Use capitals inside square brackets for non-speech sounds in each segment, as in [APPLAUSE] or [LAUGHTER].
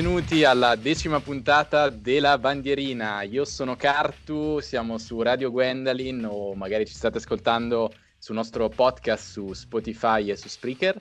Benvenuti alla decima puntata della bandierina. Io sono Cartu, siamo su Radio Gwendolyn o magari ci state ascoltando sul nostro podcast su Spotify e su Spreaker.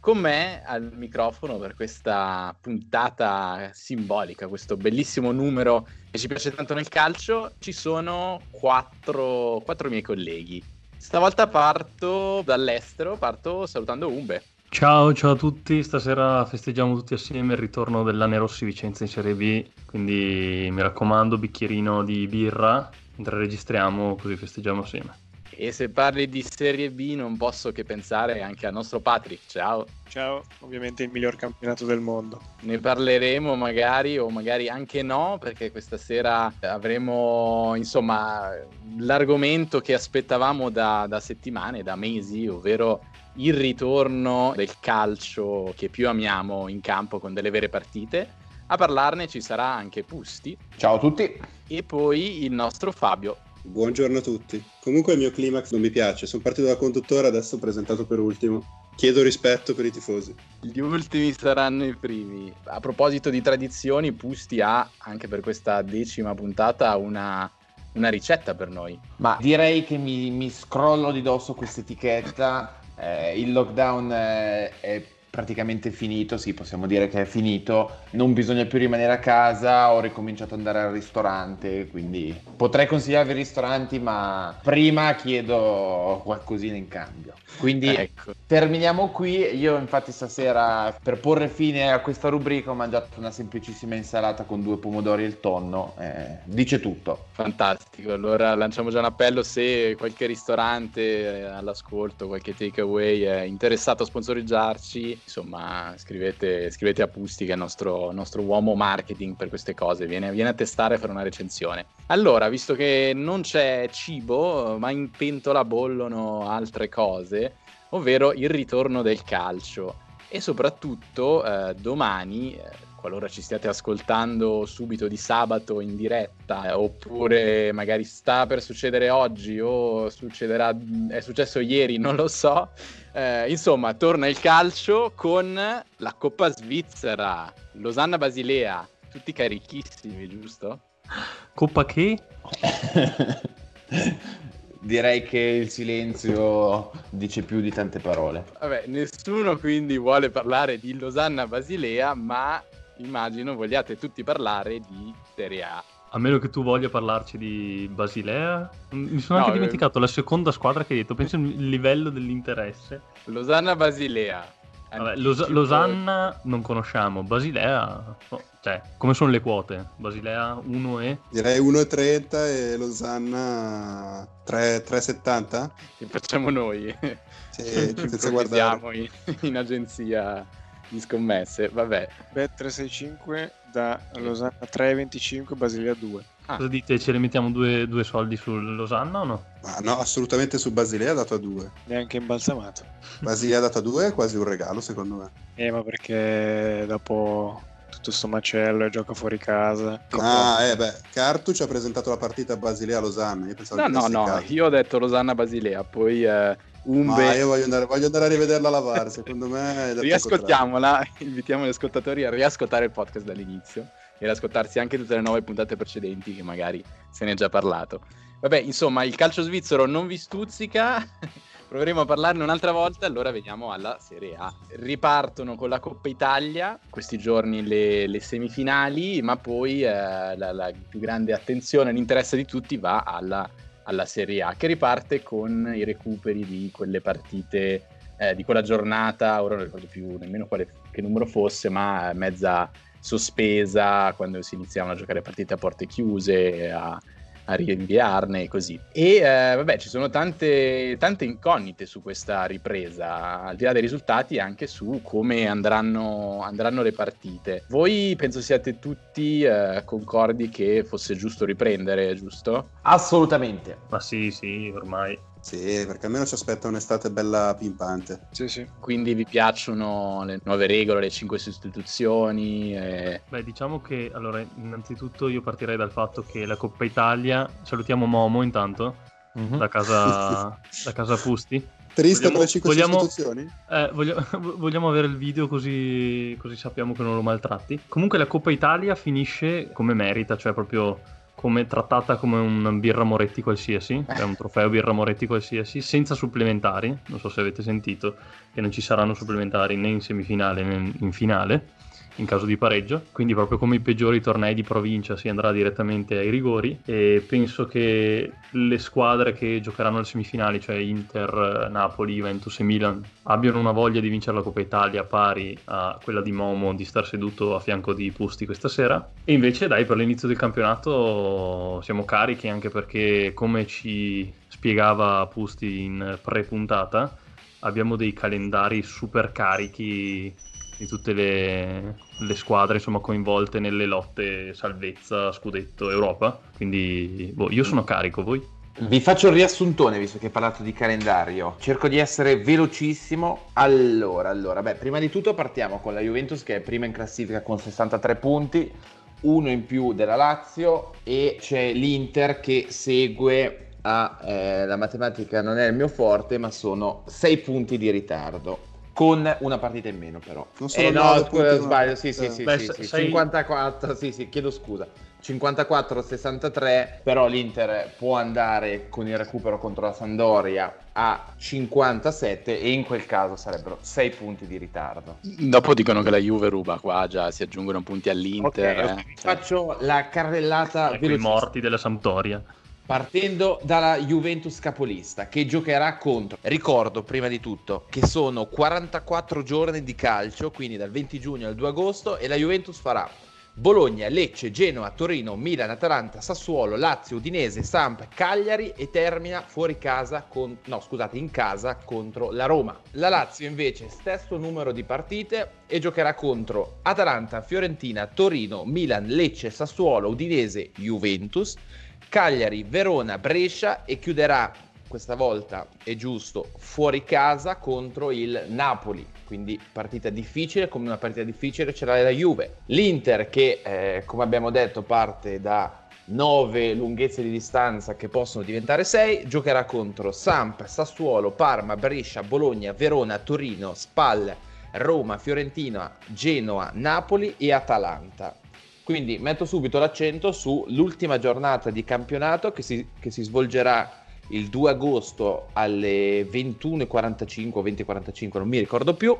Con me al microfono per questa puntata simbolica, questo bellissimo numero che ci piace tanto nel calcio, ci sono quattro, quattro miei colleghi. Stavolta parto dall'estero, parto salutando Umbe. Ciao, ciao a tutti, stasera festeggiamo tutti assieme il ritorno dell'Ane Rossi Vicenza in Serie B, quindi mi raccomando bicchierino di birra mentre registriamo così festeggiamo assieme. E se parli di Serie B non posso che pensare anche al nostro Patrick, ciao. Ciao, ovviamente il miglior campionato del mondo. Ne parleremo magari o magari anche no, perché questa sera avremo insomma l'argomento che aspettavamo da, da settimane, da mesi, ovvero il ritorno del calcio che più amiamo in campo con delle vere partite. A parlarne ci sarà anche Pusti. Ciao a tutti. E poi il nostro Fabio. Buongiorno a tutti. Comunque il mio climax non mi piace. Sono partito da conduttore, adesso presentato per ultimo. Chiedo rispetto per i tifosi. Gli ultimi saranno i primi. A proposito di tradizioni, Pusti ha anche per questa decima puntata una, una ricetta per noi. Ma direi che mi, mi scrollo di dosso questa etichetta eh, il lockdown eh, è praticamente finito, sì, possiamo dire che è finito, non bisogna più rimanere a casa, ho ricominciato ad andare al ristorante, quindi potrei consigliarvi i ristoranti, ma prima chiedo qualcosina in cambio. Quindi ecco. terminiamo qui, io infatti stasera per porre fine a questa rubrica ho mangiato una semplicissima insalata con due pomodori e il tonno, eh, dice tutto. Fantastico, allora lanciamo già un appello se qualche ristorante all'ascolto, qualche takeaway è interessato a sponsoreggiarci insomma, scrivete, scrivete a Pusti che è il nostro, nostro, uomo marketing per queste cose, viene, viene a testare per una recensione. Allora, visto che non c'è cibo, ma in pentola bollono altre cose, ovvero il ritorno del calcio. E soprattutto eh, domani, eh, qualora ci stiate ascoltando subito di sabato in diretta, oppure magari sta per succedere oggi o succederà, è successo ieri, non lo so, eh, insomma, torna il calcio con la Coppa Svizzera, Losanna-Basilea, tutti carichissimi, giusto? Coppa che? [LAUGHS] Direi che il silenzio dice più di tante parole. Vabbè, nessuno quindi vuole parlare di Losanna-Basilea, ma immagino vogliate tutti parlare di Serie A. A meno che tu voglia parlarci di Basilea. Mi sono no, anche dimenticato eh... la seconda squadra che hai detto. Penso il livello dell'interesse. Losanna Basilea. Vabbè, Los- Losanna non conosciamo. Basilea. Oh, cioè, come sono le quote? Basilea 1 e. Direi 1,30 e Losanna 3, 3,70. Che facciamo noi. Sì, [LAUGHS] senza guardare. In, in agenzia di scommesse. Vabbè. Bet 365 da Losanna 3,25 Basilea 2. Ah. Cosa dite? Ce ne mettiamo due, due soldi su Losanna o no? Ma no, assolutamente su Basilea ha dato a 2. Neanche imbalsamato. Basilea ha dato a 2 è quasi un regalo secondo me. Eh, ma perché dopo tutto sto macello e gioca fuori casa. Ah, eh beh, Cartu ci ha presentato la partita Basilea-Losanna. Io no, no, no, caso. io ho detto Losanna-Basilea, poi eh, Umbe... Ma io voglio andare, voglio andare, a rivederla la VAR, secondo me... Riascoltiamola, invitiamo gli ascoltatori a riascoltare il podcast dall'inizio e ad ascoltarsi anche tutte le nuove puntate precedenti che magari se ne è già parlato. Vabbè, insomma, il calcio svizzero non vi stuzzica, [LAUGHS] proveremo a parlarne un'altra volta, allora veniamo alla Serie A. Ripartono con la Coppa Italia, questi giorni le, le semifinali, ma poi eh, la, la più grande attenzione, l'interesse di tutti va alla alla Serie A, che riparte con i recuperi di quelle partite eh, di quella giornata, ora non ricordo più nemmeno quale, che numero fosse, ma mezza sospesa quando si iniziavano a giocare partite a porte chiuse, a, a rinviarne e così. E eh, vabbè, ci sono tante, tante, incognite su questa ripresa, al di là dei risultati, anche su come andranno, andranno le partite. Voi penso siate tutti eh, concordi che fosse giusto riprendere, giusto? Assolutamente. Ma sì, sì, ormai. Sì, perché almeno ci aspetta un'estate bella pimpante. Sì, sì. Quindi vi piacciono le nuove regole, le cinque sostituzioni? E... Beh, diciamo che allora, innanzitutto io partirei dal fatto che la Coppa Italia, salutiamo Momo intanto, mm-hmm. da, casa, [LAUGHS] da casa Pusti. Interista Vogliamo- con le cinque vogliamo- sostituzioni? Eh, voglio- [LAUGHS] vogliamo avere il video così, così sappiamo che non lo maltratti. Comunque la Coppa Italia finisce come merita, cioè proprio come trattata come un birra Moretti qualsiasi, cioè un trofeo birra Moretti qualsiasi, senza supplementari. Non so se avete sentito che non ci saranno supplementari né in semifinale né in finale in caso di pareggio, quindi proprio come i peggiori tornei di provincia si andrà direttamente ai rigori e penso che le squadre che giocheranno alle semifinali, cioè Inter, Napoli, Juventus e Milan, abbiano una voglia di vincere la Coppa Italia pari a quella di Momo di star seduto a fianco di Pusti questa sera. E invece dai, per l'inizio del campionato siamo carichi anche perché come ci spiegava Pusti in pre-puntata, abbiamo dei calendari super carichi di tutte le, le squadre insomma, coinvolte nelle lotte salvezza, scudetto, Europa. Quindi boh, io sono carico, voi? Vi faccio il riassuntone, visto che hai parlato di calendario. Cerco di essere velocissimo. Allora, allora, beh, prima di tutto partiamo con la Juventus che è prima in classifica con 63 punti, uno in più della Lazio e c'è l'Inter che segue a eh, la matematica non è il mio forte, ma sono 6 punti di ritardo. Con una partita in meno, però. Non sono Eh, no, scusa, sbaglio. Sì, sì, Eh. sì, Beh, sì, se- sì, sei- 54. Sì, sì, chiedo scusa. 54-63, però l'Inter può andare con il recupero contro la Sandoria a 57 e in quel caso sarebbero 6 punti di ritardo. Dopo dicono che la Juve ruba qua, già si aggiungono punti all'Inter. Ok, eh. Cioè, Faccio la carrellata Ecco i morti della Sampdoria. Partendo dalla Juventus capolista che giocherà contro. Ricordo prima di tutto che sono 44 giorni di calcio, quindi dal 20 giugno al 2 agosto e la Juventus farà Bologna, Lecce, Genoa, Torino, Milan, Atalanta, Sassuolo, Lazio, Udinese, Samp, Cagliari e termina fuori casa con no, scusate, in casa contro la Roma. La Lazio invece stesso numero di partite e giocherà contro Atalanta, Fiorentina, Torino, Milan, Lecce, Sassuolo, Udinese, Juventus. Cagliari, Verona, Brescia e chiuderà questa volta è giusto fuori casa contro il Napoli. Quindi partita difficile come una partita difficile ce l'ha la Juve. l'Inter che eh, come abbiamo detto parte da 9 lunghezze di distanza che possono diventare 6 giocherà contro Samp, Sassuolo, Parma, Brescia, Bologna, Verona, Torino, Spal, Roma, Fiorentina, Genoa, Napoli e Atalanta quindi metto subito l'accento sull'ultima giornata di campionato che si, che si svolgerà il 2 agosto alle 21.45 o 20.45, non mi ricordo più,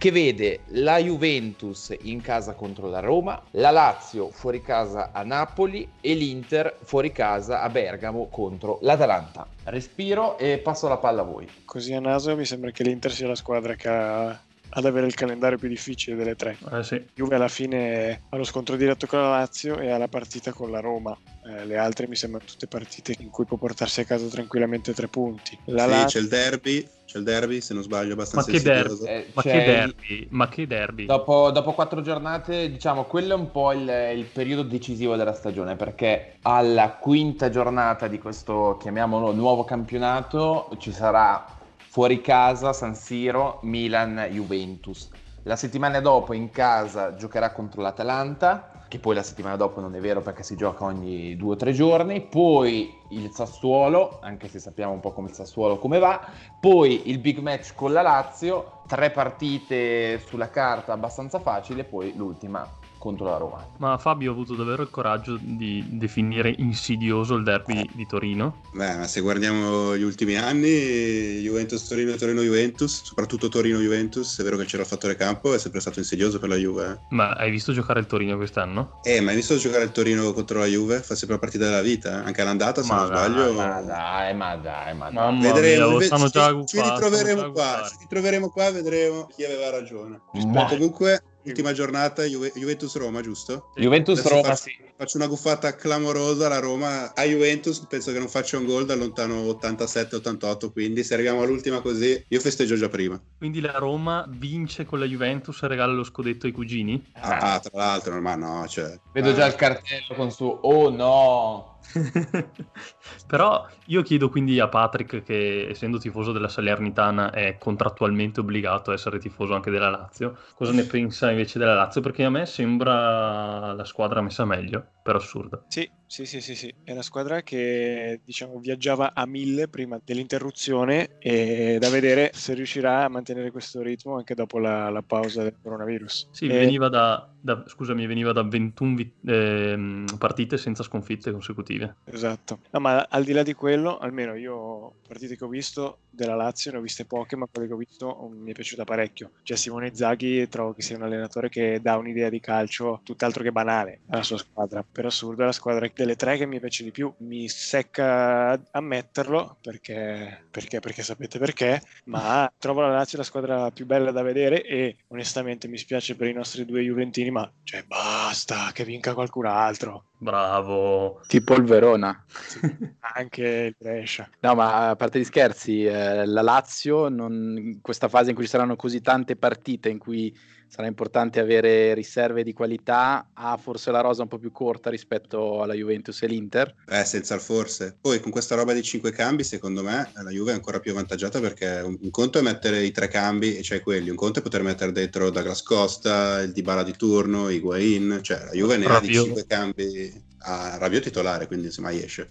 che vede la Juventus in casa contro la Roma, la Lazio fuori casa a Napoli e l'Inter fuori casa a Bergamo contro l'Atalanta. Respiro e passo la palla a voi. Così a naso mi sembra che l'Inter sia la squadra che ha ad avere il calendario più difficile delle tre. Eh sì. Juve alla fine ha lo scontro diretto con la Lazio e ha la partita con la Roma. Eh, le altre mi sembrano tutte partite in cui può portarsi a casa tranquillamente tre punti. La Sì, Lazio c'è il derby, c'è il derby, se non sbaglio, Ma abbastanza che insidioso. derby? Eh, Ma che il- derby? Ma che derby? Dopo, dopo quattro giornate, diciamo, quello è un po' il, il periodo decisivo della stagione, perché alla quinta giornata di questo, chiamiamolo, nuovo campionato, ci sarà fuori casa San Siro, Milan, Juventus. La settimana dopo in casa giocherà contro l'Atalanta, che poi la settimana dopo non è vero perché si gioca ogni due o tre giorni, poi il Sassuolo, anche se sappiamo un po' come il Sassuolo come va, poi il big match con la Lazio, tre partite sulla carta abbastanza facili e poi l'ultima contro la Roma. Ma Fabio ha avuto davvero il coraggio di definire insidioso il derby di Torino? Beh, ma se guardiamo gli ultimi anni, Juventus-Torino e Torino-Juventus, soprattutto Torino-Juventus, è vero che c'era il fattore campo, è sempre stato insidioso per la Juve. Ma hai visto giocare il Torino quest'anno? Eh, Eh, ma hai visto giocare il Torino contro la Juve? Fa sempre la partita della vita, eh? anche all'andata, se Ma non dai, sbaglio. Ma dai, ma dai, ma dai. Mamma Vedremo, mia, ve- stanno ci, già ci guffando, ritroveremo stanno già qua, ci ritroveremo qua, vedremo chi aveva ragione. Ma- Comunque, ultima giornata, Juve- Juventus-Roma, giusto? Juventus Adesso Roma, faccio- sì. Faccio una guffata clamorosa, la Roma a Juventus penso che non faccia un gol dal lontano 87-88, quindi se arriviamo all'ultima così io festeggio già prima. Quindi la Roma vince con la Juventus e regala lo scudetto ai cugini? Ah, tra l'altro, ma no, cioè... Vedo ah, già il cartello con su Oh no! [LAUGHS] Però io chiedo quindi a Patrick, che essendo tifoso della Salernitana è contrattualmente obbligato a essere tifoso anche della Lazio, cosa ne [LAUGHS] pensa invece della Lazio? Perché a me sembra la squadra messa meglio, per assurdo. Sì, sì, sì, sì, sì. È una squadra che diciamo viaggiava a mille prima dell'interruzione e da vedere se riuscirà a mantenere questo ritmo anche dopo la, la pausa del coronavirus. Sì, E- veniva da, da- scusami, veniva da 21 vi- ehm, partite senza sconfitte consecutive. Esatto. No, ma al di là di quello, almeno io partite che ho visto della Lazio ne ho viste poche, ma quelle che ho visto um, mi è piaciuta parecchio. Cioè Simone Inzaghi trovo che sia un allenatore che dà un'idea di calcio tutt'altro che banale alla sua squadra. Per assurdo è la squadra delle tre che mi piace di più. Mi secca ammetterlo perché, perché, perché sapete perché, ma [LAUGHS] trovo la Lazio la squadra più bella da vedere e onestamente mi spiace per i nostri due Juventini, ma cioè basta che vinca qualcun altro. Bravo. Tipo il Verona. [LAUGHS] Anche il Brescia. No, ma a parte gli scherzi, eh, la Lazio, non- in questa fase in cui ci saranno così tante partite, in cui sarà importante avere riserve di qualità, ha forse la rosa un po' più corta rispetto alla Juventus e l'Inter. Eh, senza il forse. Poi con questa roba di cinque cambi, secondo me la Juve è ancora più avvantaggiata perché un, un conto è mettere i tre cambi e c'hai quelli, un conto è poter mettere dentro Douglas Costa, il Dybala di turno, Higuain, cioè la Juve ne ha di cinque cambi a Rabiot titolare, quindi se mai esce.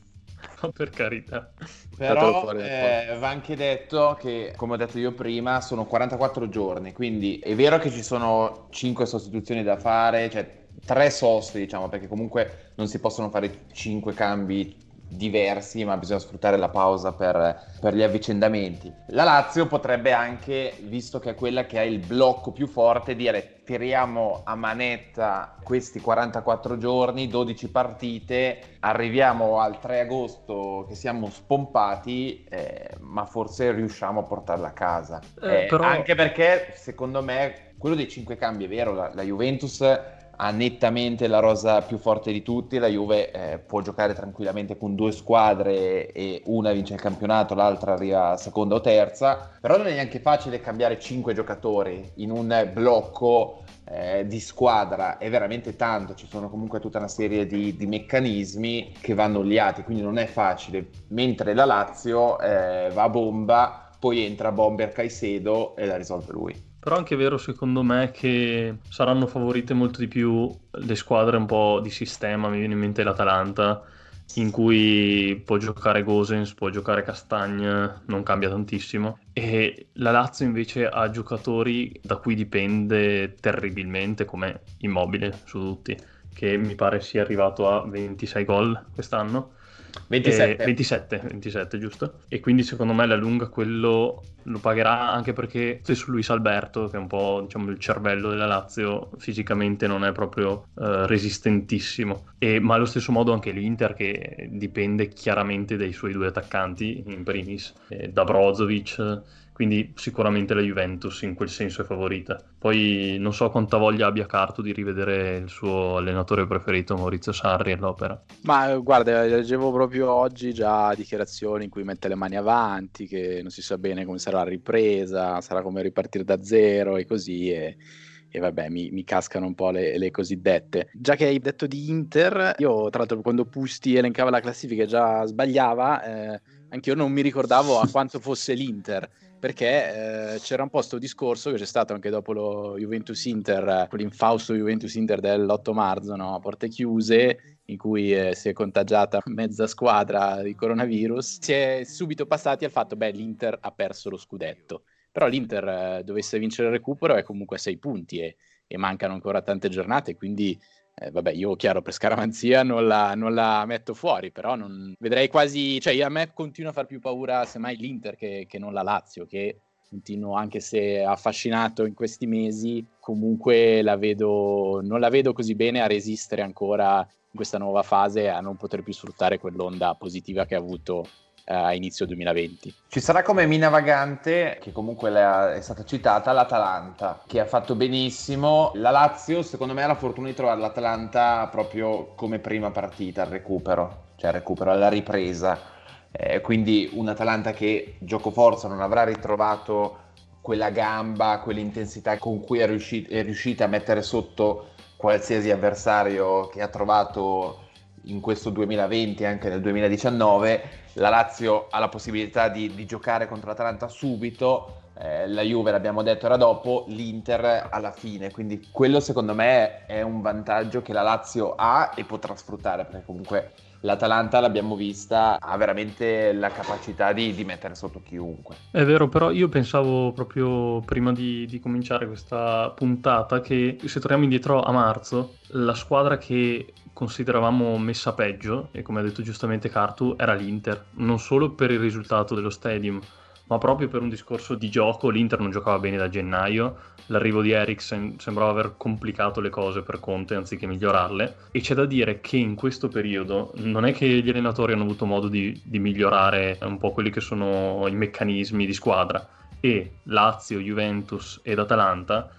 Ma [LAUGHS] per carità. Però eh, va anche detto che, come ho detto io prima, sono 44 giorni, quindi è vero che ci sono 5 sostituzioni da fare, cioè 3 sosti, diciamo, perché comunque non si possono fare 5 cambi diversi, ma bisogna sfruttare la pausa per, per gli avvicendamenti. La Lazio potrebbe anche, visto che è quella che ha il blocco più forte, dire tiriamo a manetta questi 44 giorni, 12 partite, arriviamo al 3 agosto che siamo spompati, eh, ma forse riusciamo a portarla a casa. Eh, Eh, però- Anche perché, secondo me, quello dei 5 cambi è vero, la, la Juventus ha nettamente la rosa più forte di tutti, la Juve eh, può giocare tranquillamente con due squadre e una vince il campionato, l'altra arriva seconda o terza, però non è neanche facile cambiare 5 giocatori in un blocco eh, di squadra, è veramente tanto, ci sono comunque tutta una serie di, di meccanismi che vanno oliati, quindi non è facile, mentre la Lazio eh, va a bomba, poi entra Bomber Caicedo e la risolve lui. Però è anche vero secondo me che saranno favorite molto di più le squadre un po' di sistema, mi viene in mente l'Atalanta, in cui può giocare Gosens, può giocare Castagne, non cambia tantissimo. E la Lazio invece ha giocatori da cui dipende terribilmente, come Immobile su tutti, che mi pare sia arrivato a 26 gol quest'anno. 27. Eh, 27, 27, giusto? E quindi secondo me alla lunga quello lo pagherà anche perché stesso Luis Alberto, che è un po' diciamo, il cervello della Lazio, fisicamente non è proprio eh, resistentissimo. E, ma allo stesso modo anche l'Inter che dipende chiaramente dai suoi due attaccanti, in primis, eh, da Brozovic. Quindi sicuramente la Juventus in quel senso è favorita. Poi non so quanta voglia abbia Carto di rivedere il suo allenatore preferito Maurizio Sarri all'opera. Ma eh, guarda, leggevo proprio oggi già dichiarazioni in cui mette le mani avanti, che non si sa bene come sarà la ripresa, sarà come ripartire da zero e così. E, e vabbè, mi, mi cascano un po' le, le cosiddette. Già che hai detto di Inter, io tra l'altro quando Pusti elencava la classifica già sbagliava, eh, anche io non mi ricordavo a quanto fosse l'Inter perché eh, c'era un po' sto discorso che c'è stato anche dopo lo Juventus Inter, quell'infausto Juventus Inter dell'8 marzo, no? a porte chiuse, in cui eh, si è contagiata mezza squadra di coronavirus, si è subito passati al fatto, beh, l'Inter ha perso lo scudetto. Però l'Inter eh, dovesse vincere il recupero è comunque a sei punti e, e mancano ancora tante giornate, quindi eh, vabbè, io chiaro per scaramanzia non la, non la metto fuori, però non, vedrei quasi, cioè a me continua a far più paura semmai l'Inter che, che non la Lazio, che continuo anche se affascinato in questi mesi, comunque la vedo, non la vedo così bene a resistere ancora in questa nuova fase, a non poter più sfruttare quell'onda positiva che ha avuto a inizio 2020. Ci sarà come mina vagante, che comunque è stata citata, l'Atalanta, che ha fatto benissimo. La Lazio, secondo me, ha la fortuna di trovare l'Atalanta proprio come prima partita al recupero, cioè al recupero, alla ripresa. Eh, quindi un Atalanta che gioco forza non avrà ritrovato quella gamba, quell'intensità con cui è, riusci- è riuscita a mettere sotto qualsiasi avversario che ha trovato in questo 2020 e anche nel 2019 la Lazio ha la possibilità di, di giocare contro l'Atalanta subito eh, la Juve, l'abbiamo detto, era dopo, l'Inter alla fine, quindi quello secondo me è un vantaggio che la Lazio ha e potrà sfruttare, perché comunque l'Atalanta l'abbiamo vista, ha veramente la capacità di, di, mettere sotto chiunque. È vero, però io pensavo proprio prima di, di, cominciare questa puntata che se torniamo indietro a marzo, la squadra che consideravamo messa peggio, e come ha detto giustamente Cartu, era l'Inter, non solo per il risultato dello Stadium, ma proprio per un discorso di gioco. l'Inter non giocava bene da gennaio, l'arrivo di Eriksen sembrava aver complicato le cose per Conte anziché migliorarle. E c'è da dire che in questo periodo non è che gli allenatori hanno avuto modo di, di migliorare un po' quelli che sono i meccanismi di squadra. E Lazio, Juventus ed Atalanta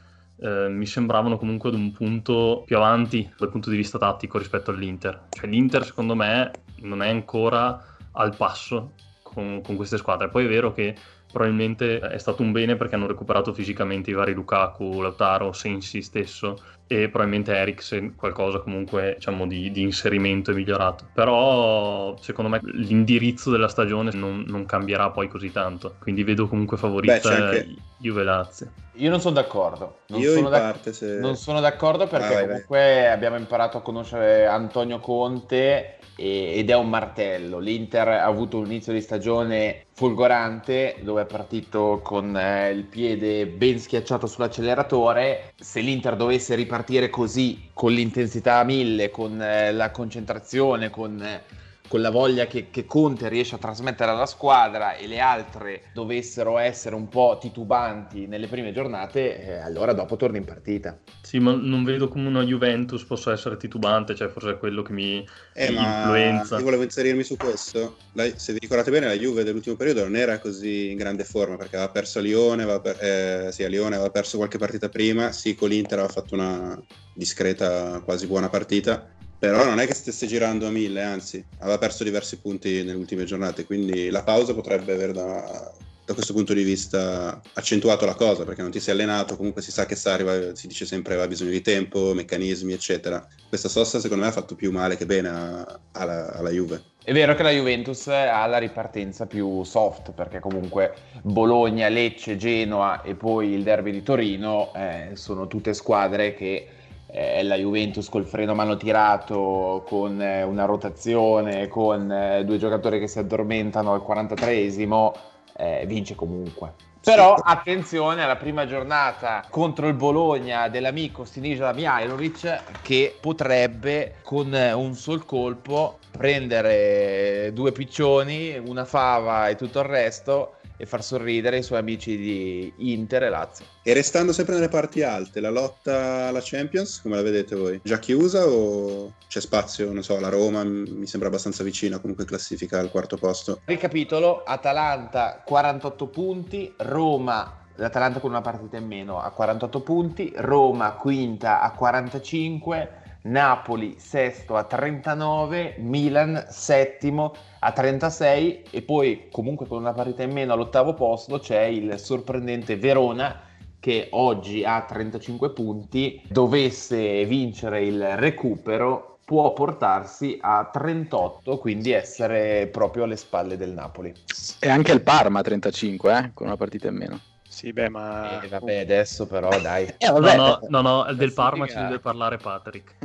eh, mi sembravano comunque ad un punto più avanti dal punto di vista tattico rispetto all'Inter. Cioè l'Inter secondo me non è ancora al passo con, con queste squadre. Poi è vero che probabilmente è stato un bene perché hanno recuperato fisicamente i vari Lukaku, Lautaro, Sensi stesso e probabilmente Eriksen qualcosa comunque diciamo di, di, inserimento è migliorato. Però secondo me l'indirizzo della stagione non, non cambierà poi così tanto. Quindi vedo comunque favorita Beh, anche... Juve Lazio. Io non sono d'accordo. Non io sono in parte se... non sono d'accordo perché ah, comunque vai. abbiamo imparato a conoscere Antonio Conte ed è un martello. L'Inter ha avuto un inizio di stagione folgorante dove è partito con eh, il piede ben schiacciato sull'acceleratore. Se l'Inter dovesse ripartire così, con l'intensità a mille, con eh, la concentrazione, con eh, con la voglia che, che, Conte riesce a trasmettere alla squadra e le altre dovessero essere un po' titubanti nelle prime giornate, eh, allora dopo torna in partita. Sì, ma non vedo come una Juventus possa essere titubante, cioè forse è quello che mi eh, influenza. Io volevo inserirmi su questo. La, se vi ricordate bene, la Juve dell'ultimo periodo non era così in grande forma perché aveva perso a Lione, aveva, per, eh, sì, a Lione aveva perso qualche partita prima, sì, con l'Inter aveva fatto una discreta, quasi buona partita però non è che stesse girando a mille, anzi, aveva perso diversi punti nelle ultime giornate, quindi la pausa potrebbe aver da, da questo punto di vista accentuato la cosa, perché non ti sei allenato, comunque si sa che Sarri si dice sempre che ha bisogno di tempo, meccanismi, eccetera. Questa sosta secondo me ha fatto più male che bene a, alla, alla Juve. È vero che la Juventus ha la ripartenza più soft perché comunque Bologna, Lecce, Genoa e poi il derby di Torino eh, sono tutte squadre che eh, la Juventus col freno a mano tirato, con eh, una rotazione, con eh, due giocatori che si addormentano al 43esimo, eh, vince comunque. Però attenzione alla prima giornata contro il Bologna dell'amico Sinisa Mihailovic che potrebbe con un sol colpo prendere due piccioni, una fava e tutto il resto e far sorridere i suoi amici di Inter e Lazio. E restando sempre nelle parti alte, la lotta alla Champions, come la vedete voi? Già chiusa o c'è spazio? Non so, la Roma mi sembra abbastanza vicina comunque classifica al quarto posto. Ricapitolo, Atalanta 48 punti, Roma l'Atalanta con una partita in meno a 48 punti, Roma quinta a 45, Napoli sesto a 39, Milan settimo a 36 e poi comunque con una partita in meno all'ottavo posto c'è il sorprendente Verona che oggi ha 35 punti, dovesse vincere il recupero può portarsi a 38, quindi essere proprio alle spalle del Napoli. E anche il Parma 35, eh, con una partita in meno. Sì, beh, ma... Eh, vabbè, adesso però dai. Eh, vabbè. No, no, no, no del Parma ci deve parlare Patrick.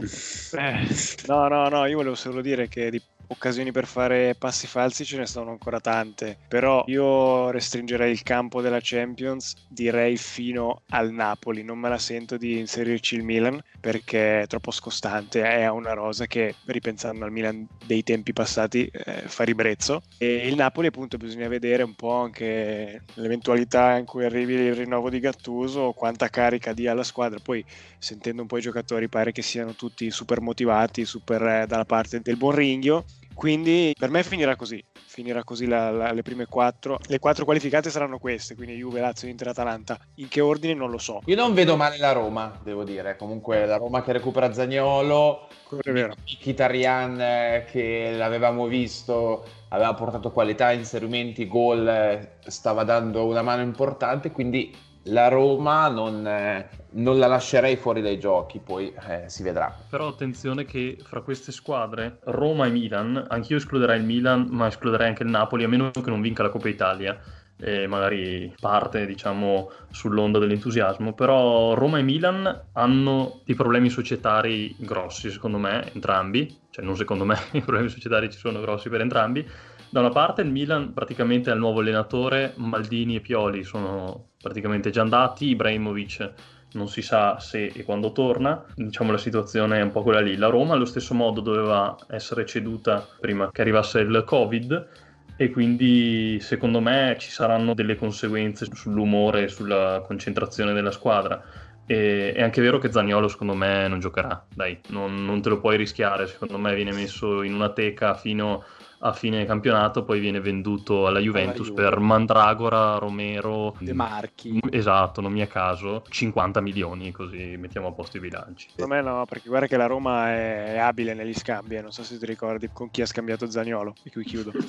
Eh, no, no, no, io volevo solo dire che di occasioni per fare passi falsi ce ne sono ancora tante, però io restringerei il campo della Champions, direi fino al Napoli, non me la sento di inserirci il Milan perché è troppo scostante, è una rosa che ripensando al Milan dei tempi passati eh, fa ribrezzo. E il Napoli appunto bisogna vedere un po' anche l'eventualità in cui arrivi il rinnovo di Gattuso, quanta carica dia alla squadra, poi sentendo un po' i giocatori pare che siano tutti super motivati, super eh, dalla parte del buon ringhio quindi per me finirà così, finirà così la, la, le prime quattro. Le quattro qualificate saranno queste, quindi Juve, Lazio, Inter, Atalanta. In che ordine non lo so. Io non vedo male la Roma, devo dire. Comunque la Roma che recupera Zagnolo, Mkhitaryan eh, che l'avevamo visto, aveva portato qualità, inserimenti, gol, eh, stava dando una mano importante, quindi la Roma non, eh, non, la lascerei fuori dai giochi, poi eh, si vedrà. Però attenzione che fra queste squadre, Roma e Milan, anch'io escluderei il Milan, ma escluderei anche il Napoli, a meno che non vinca la Coppa Italia. e magari parte diciamo sull'onda dell'entusiasmo però Roma e Milan hanno dei problemi societari grossi secondo me entrambi cioè non secondo me [LAUGHS] i problemi societari ci sono grossi per entrambi da una parte il Milan praticamente ha il nuovo allenatore Maldini e Pioli sono praticamente già andati Ibrahimovic non si sa se e quando torna, diciamo la situazione è un po' quella lì. La Roma allo stesso modo doveva essere ceduta prima che arrivasse il Covid, e quindi secondo me ci saranno delle conseguenze sull'umore e sulla concentrazione della squadra. E, è anche vero che Zagnolo secondo me non giocherà, dai, non, non te lo puoi rischiare, secondo me viene messo in una teca fino a fine campionato, poi viene venduto alla Juventus Juve. per Mandragora, Romero, De Marchi. esatto, non mi a caso, 50 milioni, così mettiamo a posto i bilanci. Secondo me no, perché guarda che la Roma è, è abile negli scambi, eh. non so se ti ricordi con chi ha scambiato Zagnolo, e qui chiudo. [LAUGHS]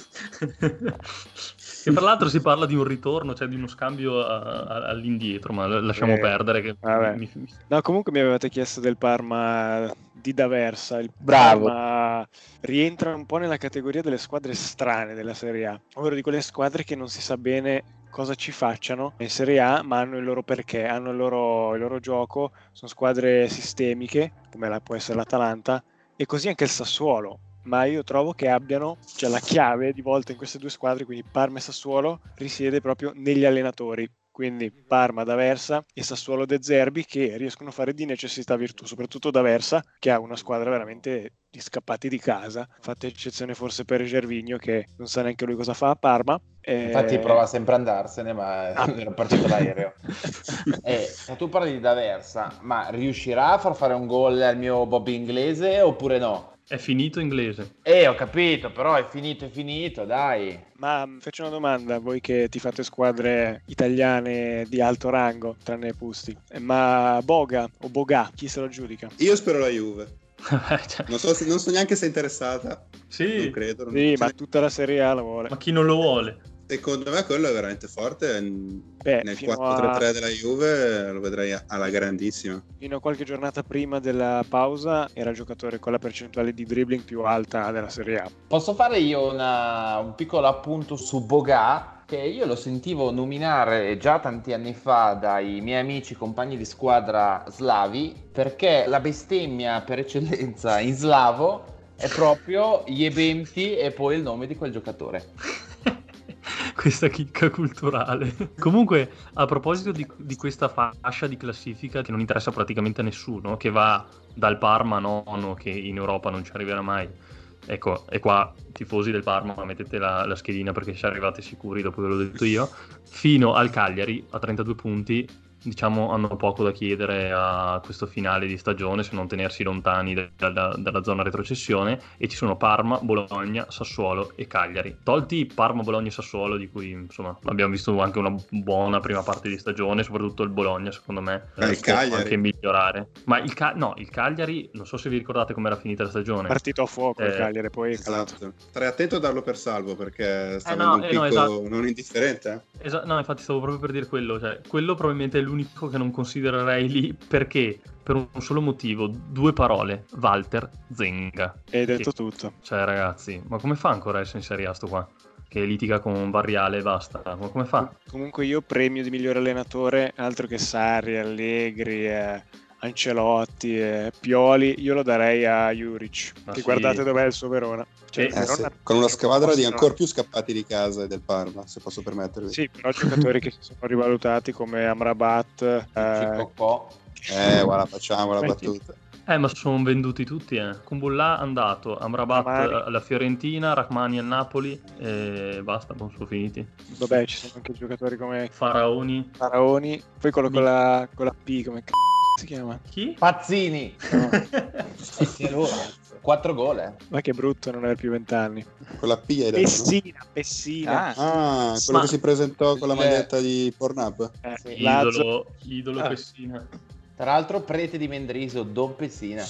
che tra l'altro si parla di un ritorno, cioè di uno scambio a- a- all'indietro, ma lasciamo Eh, perdere. Che vabbè. mi- mi- No, comunque mi avevate chiesto del Parma di D'Aversa. Il Bravo. Parma rientra un po' nella categoria delle squadre strane della Serie A, ovvero di quelle squadre che non si sa bene cosa ci facciano in Serie A, ma hanno il loro perché, hanno il loro, il loro gioco, sono squadre sistemiche, come la può essere l'Atalanta, e così anche il Sassuolo. Ma io trovo che abbiano, cioè la chiave di volta in queste due squadre, quindi Parma e Sassuolo, risiede proprio negli allenatori. Quindi Parma d'Aversa e Sassuolo De Zerbi che riescono a fare di necessità virtù, soprattutto d'Aversa che ha una squadra veramente di scappati di casa, fatta eccezione forse per Gervigno che non sa neanche lui cosa fa a Parma. Eh, Infatti prova sempre a andarsene, ma Ah. [LAUGHS] era partito l'aereo. [LAUGHS] e se tu parli di D'Aversa, ma riuscirà a far fare un gol al mio Bobby inglese oppure no? È finito inglese. Eh, ho capito, però è finito, è finito, dai. Ma mh, faccio una domanda, voi che ti fate squadre italiane di alto rango, tranne Pusti, Eh, ma Boga o Boga, chi se lo giudica? Io spero la Juve. [LAUGHS] Cioè, Non so, se- non so neanche se è interessata. sì, Non credo. non- Sì, ma ne- tutta la Serie A la vuole. ma chi non lo vuole? Secondo me quello è veramente forte. Beh, Nel fino 4-3-3 a- della Juve lo vedrei alla grandissima. Fino a qualche giornata prima della pausa era il giocatore con la percentuale di dribbling più alta della Serie A. Posso fare io una- un piccolo appunto su Boga? Che io lo sentivo nominare già tanti anni fa dai miei amici compagni di squadra slavi perché la bestemmia per eccellenza in slavo è proprio Jebemti e poi il nome di quel giocatore. Questa chicca culturale. Comunque, a proposito di, di questa fascia di classifica che non interessa praticamente a nessuno, che va dal Parma nono, che in Europa non ci arriverà mai. Ecco, e qua tifosi del Parma mettete la, la schedina perché ci arrivate sicuri dopo che l'ho detto io, fino al Cagliari a 32 punti, diciamo hanno poco da chiedere a questo finale di stagione se non tenersi lontani da- da- dalla zona retrocessione e ci sono Parma, Bologna, Sassuolo e Cagliari. Tolti Parma, Bologna e Sassuolo di cui insomma abbiamo visto anche una buona prima parte di stagione, soprattutto il Bologna secondo me Ah, il può Cagliari. anche migliorare. Ma il, Ca- no, il Cagliari, non so se vi ricordate com'era finita la stagione. Partito a fuoco il Eh, Cagliari, poi. Esatto. Attento a darlo per salvo perché sta Eh, no, un eh, picco no, esatto. non indifferente. eh. Esa- no, infatti stavo proprio per dire quello, cioè, quello probabilmente è l'unico che non considererei lì perché per un solo motivo, due parole, Walter Zenga. E hai detto Che- tutto. Cioè ragazzi, ma come fa ancora a essere in Serie A sto qua? Che litiga con Barriale e basta, ma come fa? Comunque io premio di migliore allenatore, altro che Sarri, Allegri, eh, Ancelotti, eh, Pioli, io lo darei a Juric. Ma che sì. guardate dov'è il suo Verona. Cioè, Eh, Eh, sì, Con una squadra di ancora più scappati di casa e del Parma, se posso permettervi. Sì, però giocatori che si sono rivalutati come Amrabat, eh. Eh, guarda, facciamo la battuta. Eh, ma sono venduti tutti, eh. Kumbulla è andato, Amrabat Rachmani. alla Fiorentina, Rachmani al Napoli e basta, non sono finiti. vabbè ci sono anche giocatori come Faraoni. Faraoni, poi quello con la, con la P, come c***o si chiama? Chi? Pazzini. No. Eh sì, allora. Quattro gol, eh. Ma che brutto non avere più vent'anni. Con la P hai detto, no? Pessina, Pessina. Ah, Ah, quello Ma- che si presentò con la Eh. maglietta di Pornhub. Eh, Sì. Idolo, idolo Ah. Pessina. Tra l'altro prete di Mendriso, Don Pessina.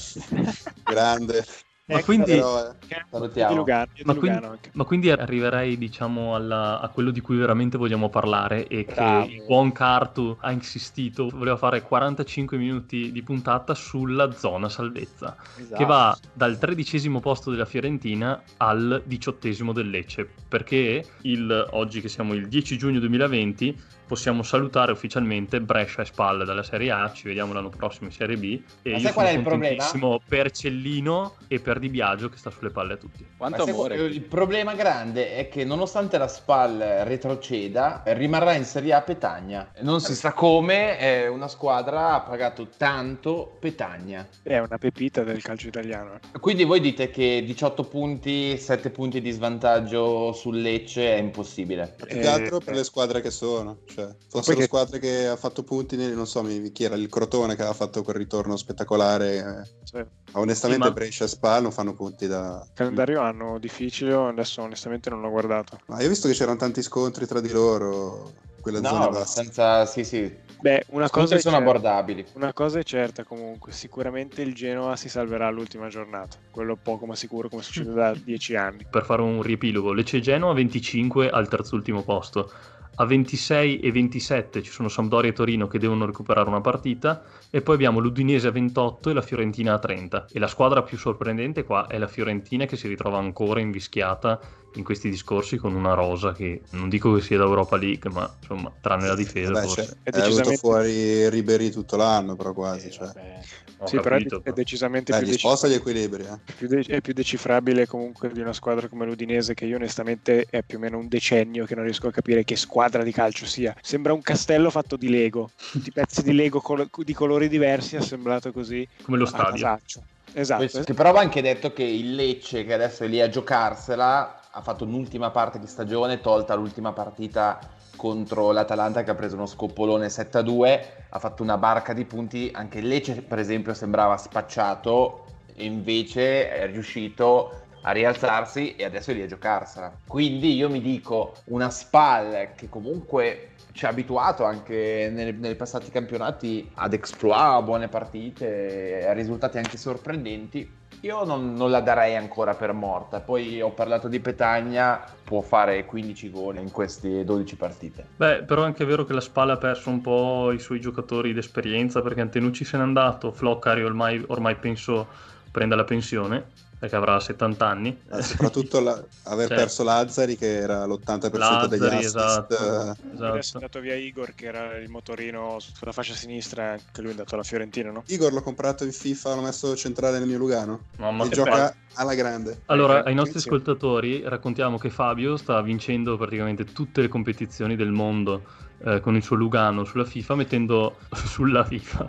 Grande. Ma Ecco, quindi- Però, eh, Lugano, di Ma quindi, ma quindi arriverei, diciamo, alla- a quello di cui veramente vogliamo parlare e Bravo. che il buon Cartu ha insistito, voleva fare 45 minuti di puntata sulla zona salvezza, Esatto. che va dal tredicesimo posto della Fiorentina al diciottesimo del Lecce, perché il, oggi che siamo il 10 giugno 2020 possiamo salutare ufficialmente Brescia e Spal dalla Serie A, ci vediamo l'anno prossimo in Serie B e Ma io sai qual è il problema? per Cellino e per Di Biagio che sta sulle palle a tutti. Quanto Ma amore. il problema grande è che nonostante la SPAL retroceda, rimarrà in Serie A Petagna. Non si sa come, è una squadra ha pagato tanto Petagna. È una pepita del calcio italiano. eh. Quindi voi dite che 18 punti, 7 punti di svantaggio sul Lecce è impossibile. più che Eh, altro per eh. le squadre che sono. Cioè, fossero che- squadre che ha fatto punti, nel- non so mi- chi era il Crotone che aveva fatto quel ritorno spettacolare. Cioè, Ma onestamente Sì, ma- Brescia e Spal non fanno punti da... calendario anno difficile, adesso onestamente non l'ho guardato. Ma io ho visto che c'erano tanti scontri tra di loro, quelle No, basse. abbastanza, sì, sì. Beh, una cosa, sono certa, abbordabili. una cosa è certa comunque, sicuramente il Genoa si salverà all'ultima giornata, quello poco ma sicuro come succede da [LAUGHS] dieci anni. per fare un riepilogo, Lecce Genoa 25 al terzultimo posto. A 26 e 27 ci sono Sampdoria e Torino che devono recuperare una partita e poi abbiamo l'Udinese a 28 e la Fiorentina a 30. E la squadra più sorprendente qua è la Fiorentina che si ritrova ancora invischiata in questi discorsi con una rosa che non dico che sia da Europa League, ma insomma, tranne la difesa Vabbè, forse. cioè, È è venuto decisamente- fuori Ribery tutto l'anno, però quasi. Eh, Cioè. Ho sì, però è, capito, decisamente Dai, più, deci- equilibri. Eh. più de- è più decifrabile comunque di una squadra come l'Udinese che io onestamente è più o meno un decennio che non riesco a capire che squadra di calcio sia. Sembra un castello fatto di Lego, tutti pezzi di Lego col- di colori diversi assemblato così come lo stadio. casaccio. Esatto, Questo- che però va anche detto che il Lecce, che adesso è lì a giocarsela, ha fatto un'ultima parte di stagione, tolta l'ultima partita contro l'Atalanta che ha preso uno scoppolone 7-2, ha fatto una barca di punti, anche Lecce per esempio sembrava spacciato e invece è riuscito a rialzarsi e adesso è lì a giocarsela. Quindi io mi dico una SPAL che comunque ci ha abituato anche nei, nei passati campionati ad exploit, a buone partite, a risultati anche sorprendenti. Io non, non la darei ancora per morta. Poi ho parlato di Petagna, può fare 15 gol in queste 12 partite. Beh, però è anche vero che la Spalla ha perso un po' i suoi giocatori d'esperienza perché Antenucci se n'è andato, Floccari ormai, ormai penso prenda la pensione perché avrà 70 anni. Eh, soprattutto la- aver Certo. perso Lazzari, che era l'80% degli Lazzari, assist. esatto. eh, Adesso è esatto. andato via Igor che era il motorino sulla fascia sinistra, anche lui è andato alla Fiorentina, no? Igor l'ho comprato in FIFA, l'ho messo centrale nel mio Lugano. Mamma e che gioca palle. alla grande. Allora, ai nostri ascoltatori raccontiamo che Fabio sta vincendo praticamente tutte le competizioni del mondo eh, con il suo Lugano sulla FIFA, mettendo [LAUGHS] sulla FIFA.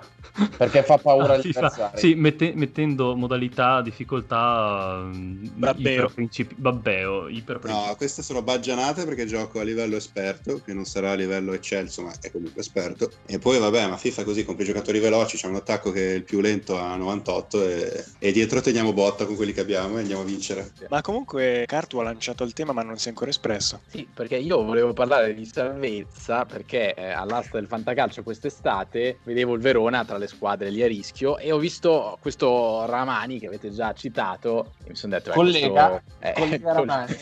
Perché fa paura Ah, agli FIFA. avversari. Sì, mette- mettendo modalità, difficoltà, mm, Babbeo. iperprincipi- babbeo, iperprincipi- No, queste sono baggianate perché gioco a livello esperto, che non sarà a livello eccelso, ma è comunque esperto. E poi vabbè, ma FIFA è così, compri i giocatori veloci, c'è un attacco che è il più lento a 98 e, e dietro teniamo botta con quelli che abbiamo e andiamo a vincere. Ma comunque Cartu ha lanciato il tema ma non si è ancora espresso. Sì, perché io volevo parlare di salvezza perché eh, all'asta del fantacalcio quest'estate vedevo il Verona tra le squadre lì a rischio e ho visto questo Ramani che avete già citato e mi sono detto... eh, Collega, questo- eh, collega [LAUGHS] coll- Ramani.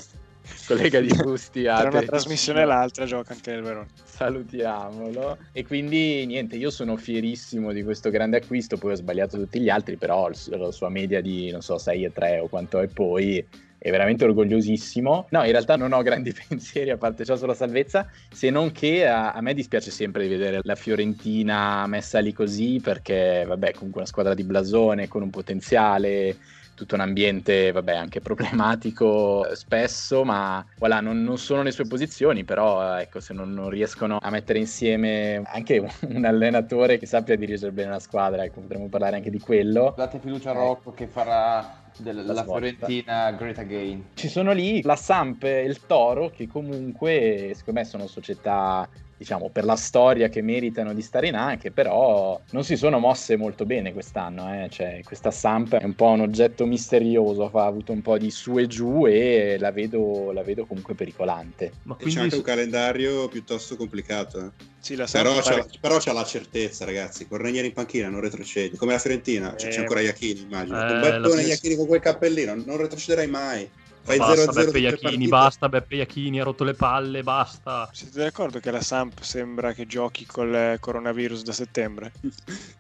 [LAUGHS] collega di gusti a Tra una trasmissione e l'altra gioca anche nel Verona. salutiamolo. E quindi niente, io sono fierissimo di questo grande acquisto, poi ho sbagliato tutti gli altri, però il- la sua media di non so 6 e 3 o quanto è poi è veramente orgogliosissimo. No, in realtà non ho grandi [LAUGHS] pensieri a parte ciò sulla salvezza, se non che a, a me dispiace sempre di vedere la Fiorentina messa lì così perché vabbè, comunque una squadra di blasone con un potenziale tutto un ambiente, vabbè, anche problematico eh, spesso, ma voilà, non, non sono le sue posizioni, però eh, ecco, se non, non riescono a mettere insieme anche un, [LAUGHS] allenatore che sappia dirigere bene la squadra, ecco, potremmo parlare anche di quello. Date fiducia a Rocco che farà del- La. Fiorentina great again. Ci sono lì la Samp e il Toro che comunque secondo me sono società diciamo, per la storia che meritano di stare in A, che però non si sono mosse molto bene quest'anno. Eh. Cioè, questa Samp è un po' un oggetto misterioso, ha avuto un po' di su e giù e la vedo, la vedo comunque pericolante. Ma quindi... C'è anche un calendario piuttosto complicato. Eh. Sì, la però, c'ha, però c'ha la certezza, ragazzi. Con Ranieri in panchina non retrocedi. Come la Fiorentina, eh... c'è ancora Iachini, immagino. Eh, con Bettone e Iachini con quel cappellino, non retrocederai mai. Fai basta 0-0 Beppe Iachini, basta Beppe Iachini, ha rotto le palle, basta. Siete d'accordo che la Samp sembra che giochi col coronavirus da settembre?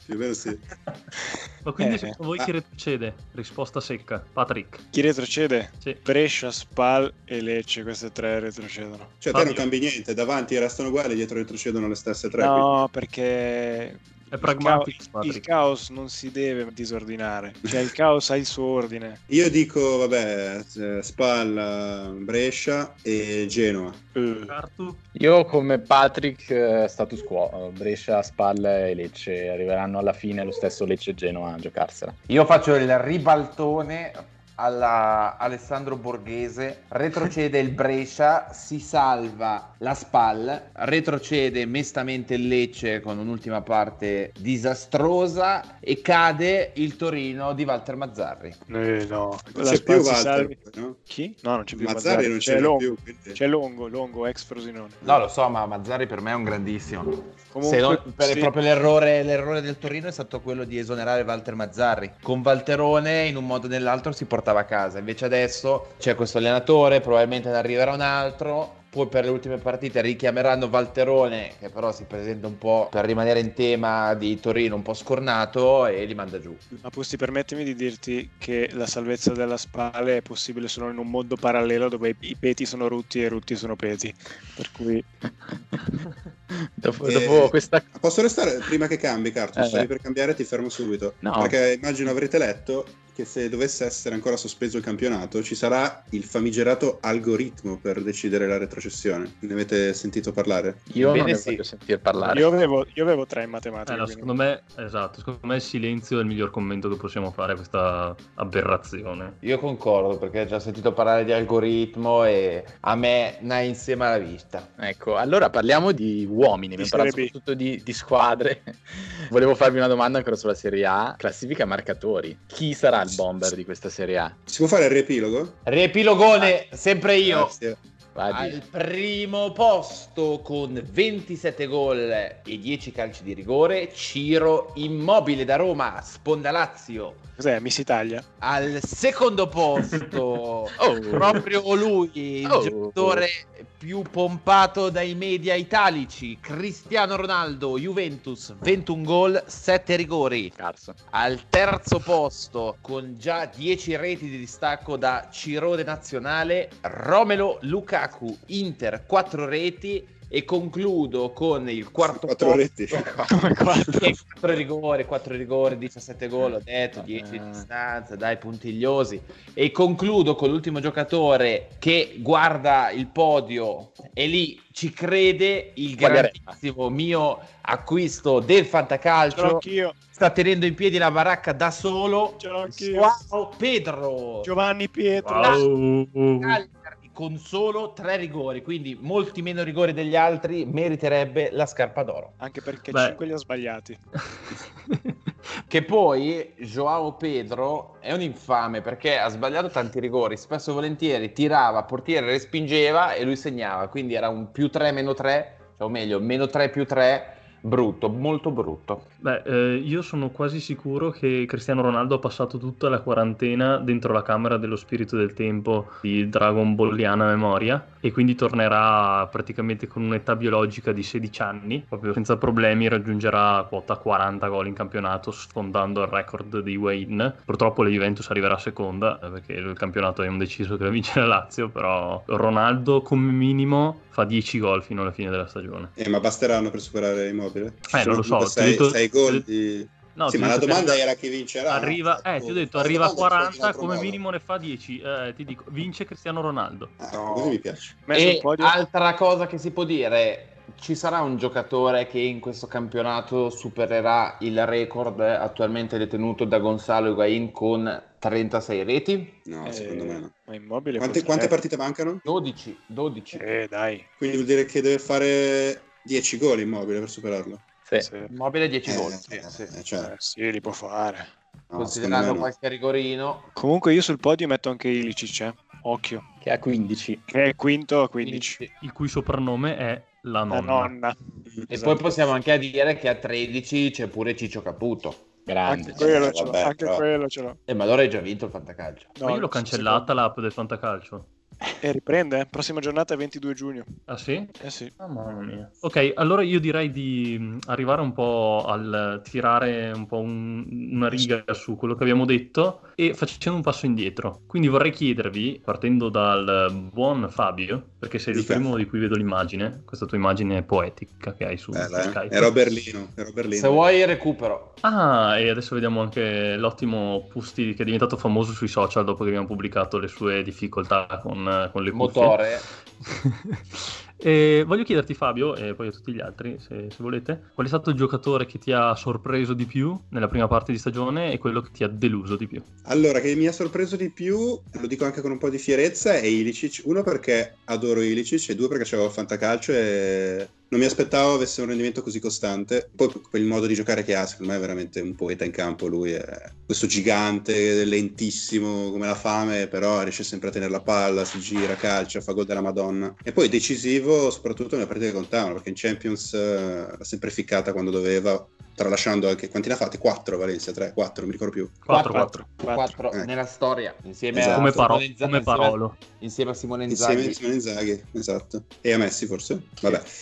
Più o sì. [LAUGHS] Ma quindi eh, secondo voi chi retrocede? Risposta secca. Patrick. Chi retrocede? Sì. Brescia, Spal e Lecce, queste tre retrocedono. Cioè Fabio. te non cambi niente, davanti restano uguali, dietro retrocedono le stesse tre. No, quindi. perché è pragmatico. Il, caos, il caos non si deve disordinare, cioè il caos ha il suo ordine. Io dico, vabbè, eh, Spalla, Brescia e Genoa. Uh. Io come Patrick eh, status quo, Brescia, Spalla e Lecce arriveranno alla fine lo stesso Lecce e Genoa a giocarsela. Io faccio il ribaltone alla Alessandro Borghese, retrocede il Brescia, si salva la SPAL, retrocede mestamente il Lecce con un'ultima parte disastrosa e cade il Torino di Walter Mazzarri. Eh, no, non c'è più Walter, no? Chi? No, non c'è più Mazzarri, Mazzarri. non c'è, c'è Longo, più. Quindi... C'è Longo, Longo, ex Frosinone. No, lo so, ma Mazzarri per me è un grandissimo. Comunque, non, per, sì. proprio l'errore, l'errore, del Torino è stato quello di esonerare Walter Mazzarri. Con Valterone in un modo o nell'altro si portava a casa. Invece adesso c'è questo allenatore, probabilmente ne arriverà un altro poi per le ultime partite richiameranno Valterone, che però si presenta un po' per rimanere in tema di Torino, un po' scornato e li manda giù. Ma Pusti, permettimi di dirti che la salvezza della Spale è possibile solo in un mondo parallelo dove i peti sono rutti e i rutti sono peti. Per cui... [LAUGHS] dopo, eh, dopo questa... Posso restare prima che cambi, Cartus? Eh, per cambiare ti fermo subito. No. Perché immagino avrete letto che se dovesse essere ancora sospeso il campionato ci sarà il famigerato algoritmo per decidere la retrocessione. Ne avete sentito parlare? Io Bene, non ne sì. voglio sentire parlare. Io avevo, io avevo tre in matematica. Eh, no, secondo me, esatto, secondo me il silenzio è il miglior commento che possiamo fare a questa aberrazione. Io concordo perché ho già sentito parlare di algoritmo e a me ne insieme alla vista. Ecco, allora parliamo di uomini, abbiamo parlato soprattutto di, di squadre. [LAUGHS] Volevo farvi una domanda ancora sulla Serie A. Classifica marcatori. Chi sarà il bomber di questa Serie A. Si può fare il riepilogo? Riepilogone, ah. sempre io. Grazie. Vai, Al primo posto con 27 gol e 10 calci di rigore, Ciro Immobile da Roma, Sponda Lazio. Cos'è, Miss Italia? Al secondo posto, [LAUGHS] oh. proprio lui, il oh. giocatore più pompato dai media italici, Cristiano Ronaldo, Juventus, 21 gol, 7 rigori. Cazzo. Al terzo posto, con già 10 reti di distacco da Cirone Nazionale, Romelo Lukaku, Inter, 4 reti e concludo con il quarto 4 reti. 4 [LAUGHS] rigori, 4 rigori, 17 gol, ho detto, 10 di distanza, dai puntigliosi. E concludo con l'ultimo giocatore che guarda il podio e lì ci crede il grandissimo mio acquisto del fantacalcio. Sta tenendo in piedi la baracca da solo. Wow, Pedro. Giovanni Pietro. Wow con solo tre rigori, quindi molti meno rigori degli altri, meriterebbe la scarpa d'oro. Anche perché Beh. 5 li ha sbagliati. [LAUGHS] che poi Joao Pedro è un infame perché ha sbagliato tanti rigori, spesso e volentieri tirava, portiere respingeva e lui segnava, quindi era un più 3 meno 3, cioè, o meglio, meno 3 più 3 Brutto, molto brutto. Beh, eh, io sono quasi sicuro che Cristiano Ronaldo ha passato tutta la quarantena dentro la camera dello spirito del tempo di Dragon Balliana memoria e quindi tornerà praticamente con un'età biologica di 16 anni, proprio senza problemi raggiungerà quota 40 gol in campionato sfondando il record di Wayne. Purtroppo la Juventus arriverà seconda eh, perché il campionato è un deciso che la vince la Lazio, però Ronaldo come minimo fa 10 gol fino alla fine della stagione. Eh, ma basteranno per superare Immobile? Eh, non lo so. 6 gol di... No, sì, ma la domanda che... era chi vincerà. Arriva, eh, ti ho detto, arriva a 40, come minimo ne fa 10. Eh, ti dico, vince Cristiano Ronaldo. Ah, no. Così mi piace. E altra cosa che si può dire, ci sarà un giocatore che in questo campionato supererà il record attualmente detenuto da Gonzalo Higuain con 36 reti? No, eh, secondo me no. Ma immobile quante, quante partite mancano? 12, 12. Eh, dai. Quindi vuol dire che deve fare 10 gol immobile per superarlo. Sì. Sì. Immobile 10 Eh, gol. eh, sì, sì. eh, cioè, Eh, sì, li può fare. no, Considerando me no. qualche rigorino. Comunque io sul podio metto anche Ilicic, eh. occhio, Che ha 15. che è quinto a 15. quindi- Il cui soprannome è la La nonna. nonna. Mm, E Esatto. poi possiamo anche dire che a 13 c'è pure Ciccio Caputo. Grande. Anche quello Eh, ce l'ho. Anche quello ce l'ho. E ma allora hai già vinto il fantacalcio. No, Ma io l'ho cancellata l'app del fantacalcio. E riprende, eh. prossima giornata è 22 giugno. Ah sì? Eh sì. Ah, mamma mia. Ok, allora io direi di mh, arrivare un po' al tirare un po' un- una riga su quello che abbiamo detto e facendo un passo indietro. Quindi vorrei chiedervi, partendo dal buon Fabio, perché sei il primo di cui vedo l'immagine, questa tua immagine poetica che hai su, Bella, su eh? Skype. Ero a Berlino, ero a Berlino. Se vuoi recupero. Ah, e adesso vediamo anche l'ottimo Pusti che è diventato famoso sui social dopo che abbiamo pubblicato le sue difficoltà con, con le cuffie. Motore. [LAUGHS] E voglio chiederti Fabio, e poi a tutti gli altri se, se volete, qual è stato il giocatore che ti ha sorpreso di più nella prima parte di stagione e quello che ti ha deluso di più? Allora, che mi ha sorpreso di più, lo dico anche con un po' di fierezza, è Ilicic. Uno perché adoro Ilicic e due perché c'avevo il fantacalcio e non mi aspettavo avesse un rendimento così costante. Poi per il modo di giocare che ha, secondo me è veramente un poeta in campo. Lui è questo gigante, lentissimo come la fame, però riesce sempre a tenere la palla, si gira, calcia, fa gol della Madonna. E poi decisivo soprattutto nelle partite che contavano, perché in Champions eh, l'ha sempre ficcata quando doveva, tralasciando anche... Quanti ne ha fatti? 4 Valencia, 3, 4, non mi ricordo più. 4 4. 4 Eh. nella storia. Insieme Esatto. a come, paro- Simone Inzaghi- come insieme- Parolo. Insieme a Simone Insieme Inzaghi. a Simone Inzaghi, esatto. E a Messi forse? Vabbè. [LAUGHS]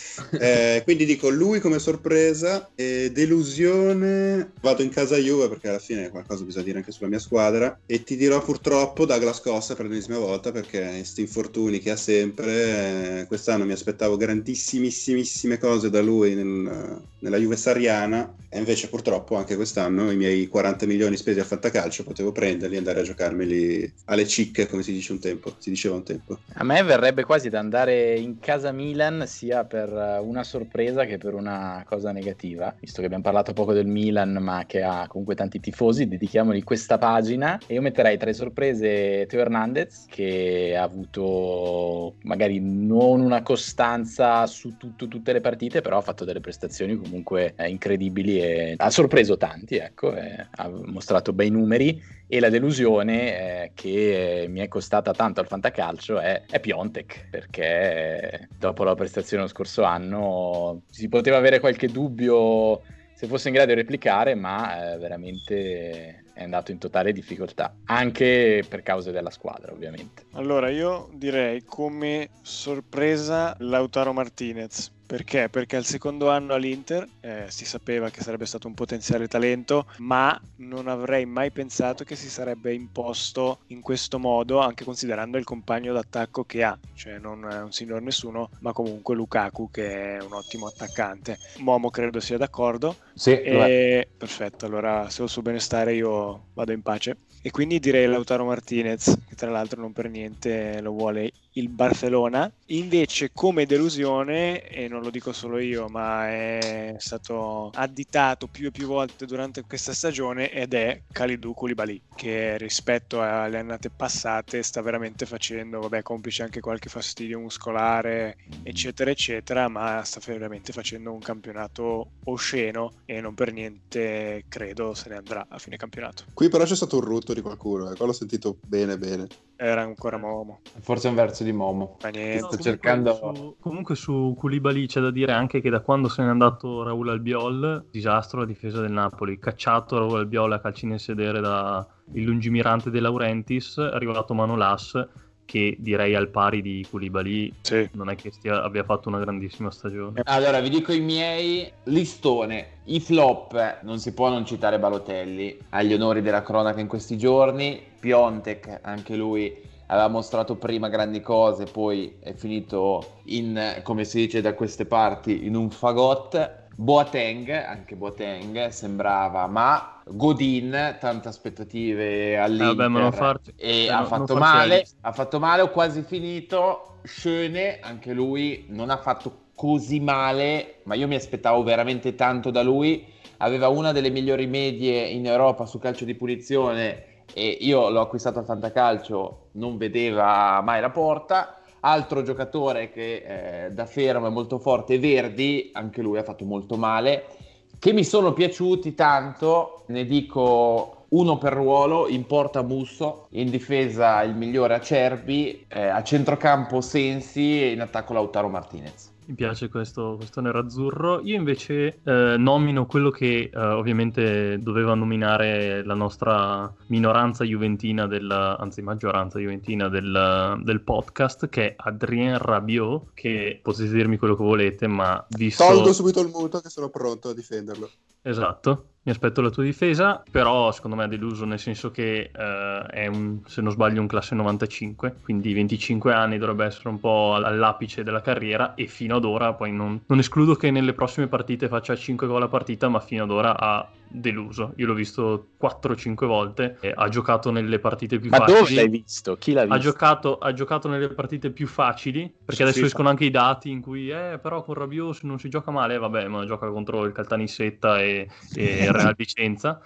Eh, quindi dico lui come sorpresa e delusione. Vado in casa Juve perché alla fine qualcosa bisogna dire anche sulla mia squadra. E ti dirò purtroppo Douglas Costa per l'ennesima volta perché questi infortuni che ha sempre. eh, quest'anno mi aspettavo grandissimissime cose da lui nel- nella Juve Sariana. E invece purtroppo anche quest'anno i miei 40 milioni spesi a fantacalcio potevo prenderli e andare a giocarmeli alle cicche, come si dice un tempo. Si diceva un tempo. A me verrebbe quasi da andare in casa Milan sia per eh, una sorpresa che per una cosa negativa, visto che abbiamo parlato poco del Milan ma che ha comunque tanti tifosi, dedichiamogli questa pagina e io metterei tra le sorprese Teo Hernandez che ha avuto magari non una costanza su tutto- tutte le partite, però ha fatto delle prestazioni comunque eh, incredibili ha sorpreso tanti, ecco, e ha mostrato bei numeri e la delusione eh, che eh, mi è costata tanto al fantacalcio è, è Piontek, perché eh, dopo la prestazione lo scorso anno si poteva avere qualche dubbio se fosse in grado di replicare, ma eh, veramente è andato in totale difficoltà, anche per cause della squadra ovviamente. Allora, io direi come sorpresa Lautaro Martinez. Perché? Perché al secondo anno all'Inter eh, si sapeva che sarebbe stato un potenziale talento, ma non avrei mai pensato che si sarebbe imposto in questo modo, anche considerando il compagno d'attacco che ha, cioè non è un signor nessuno, ma comunque Lukaku che è un ottimo attaccante. Momo credo sia d'accordo. Sì. E... Perfetto, allora se ho il suo benestare io vado in pace. E quindi direi Lautaro Martinez, che tra l'altro non per niente lo vuole il Barcellona. Invece come delusione, e non lo dico solo io, ma è stato additato più e più volte durante questa stagione ed è Kalidou Koulibaly, che rispetto alle annate passate sta veramente facendo, vabbè, complice anche qualche fastidio muscolare, eccetera, eccetera, ma sta veramente facendo un campionato osceno e non per niente credo se ne andrà a fine campionato. Qui però c'è stato un rutto di qualcuno, eh. qua l'ho sentito bene bene. Era ancora Momo, Forse è un verso di Momo. ma niente. sto comunque cercando- Su, comunque su Koulibaly c'è da dire anche che da quando se n'è andato Raul Albiol, disastro la difesa del Napoli, cacciato Raul Albiol a calci nel sedere da il lungimirante De Laurentiis, è arrivato Manolas che direi al pari di Koulibaly Sì. non è che stia- abbia fatto una grandissima stagione. Allora, vi dico i miei. Listone, i flop, non si può non citare Balotelli, agli onori della cronaca in questi giorni. Piontek, anche lui aveva mostrato prima grandi cose, poi è finito in, come si dice da queste parti, in un fagotto. Boateng, anche Boateng sembrava, ma Godin, tante aspettative all'Inter. Eh, farci- e eh, ha non- fatto male, ha fatto male, ho quasi finito. Schöne, anche lui non ha fatto così male, ma io mi aspettavo veramente tanto da lui. Aveva una delle migliori medie in Europa su calcio di punizione e io l'ho acquistato al Fantacalcio, non vedeva mai la porta. Altro giocatore che eh, da fermo è molto forte, Verdi, anche lui ha fatto molto male. Che mi sono piaciuti tanto, ne dico uno per ruolo, in porta Musso, in difesa il migliore Acerbi, eh, a centrocampo Sensi e in attacco Lautaro Martinez. Mi piace questo, questo nerazzurro. Io invece eh, nomino quello che eh, ovviamente doveva nominare la nostra minoranza juventina, del, anzi maggioranza juventina del, del, podcast, che è Adrien Rabiot, che potete dirmi quello che volete, ma visto... Tolgo subito il muto che sono pronto a difenderlo. Esatto, mi aspetto la tua difesa, però secondo me è deluso nel senso che uh, è un, se non sbaglio un classe 95, quindi 25 anni dovrebbe essere un po' all'apice della carriera e fino ad ora poi non, non escludo che nelle prossime partite faccia 5 gol a partita, ma fino ad ora ha deluso. Io l'ho visto 4-5 volte, ha giocato nelle partite più ma facili. Ma dove l'hai visto? Chi l'ha visto? Ha giocato, ha giocato nelle partite più facili, perché adesso sì, escono anche i dati in cui, eh, però con Rabiot non si gioca male, vabbè, ma gioca contro il Caltanissetta e, e [LAUGHS] Real Vicenza.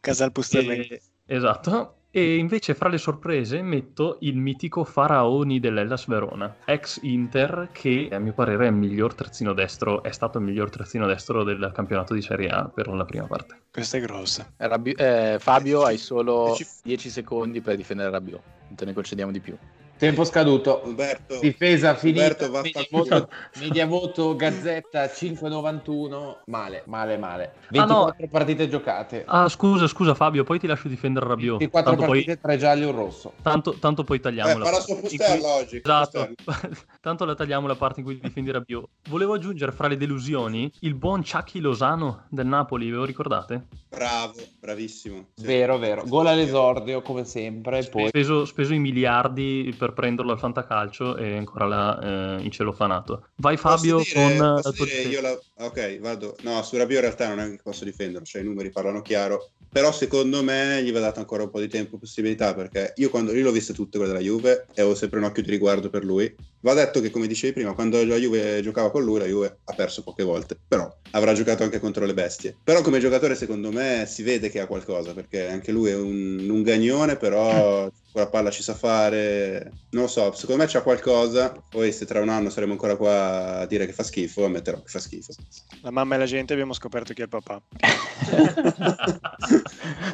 Casal Pustelli. Esatto, e invece fra le sorprese metto il mitico Faraoni dell'Ellas Verona, ex Inter, che a mio parere è il miglior terzino destro, è stato il miglior terzino destro del campionato di Serie A per la prima parte. Questa è grossa. Rabbi- eh, Fabio, hai solo 10 secondi per difendere Rabiot, non te ne concediamo di più. Tempo scaduto. Umberto, Difesa finita. Media voto, media voto, Gazzetta 5,91. Male, male, male. 24 ah, no. partite giocate. Ah, scusa, scusa Fabio, poi ti lascio difendere Rabiot. 24 tanto partite, poi... 3 gialli e un rosso. Tanto, tanto poi tagliamo. Eh, la la sua pustella cui... oggi. Esatto. [LAUGHS] tanto la tagliamo la parte in cui difendi Rabiot. Volevo aggiungere fra le delusioni il buon Chucky Lozano del Napoli, ve lo ricordate? Bravo, bravissimo. Sì. Vero, vero. Gol all'esordio come sempre. Poi... Speso, speso i miliardi per per prenderlo al fantacalcio e ancora là eh, in celofanato. Vai Fabio dire, con la tua la... Ok, vado. No, su Rabio in realtà non è che posso difenderlo, cioè i numeri parlano chiaro. Però secondo me gli va dato ancora un po' di tempo possibilità perché io quando io l'ho viste tutte quelle della Juve e avevo sempre un occhio di riguardo per lui. Va detto che come dicevi prima, quando la Juve giocava con lui, la Juve ha perso poche volte, però avrà giocato anche contro le bestie. Però come giocatore secondo me si vede che ha qualcosa perché anche lui è un, un gagnone, però la palla ci sa fare. Non lo so, secondo me c'ha qualcosa. Poi se tra un anno saremo ancora qua a dire che fa schifo, ammetterò che fa schifo. La mamma e la gente abbiamo scoperto chi è il papà. [LAUGHS]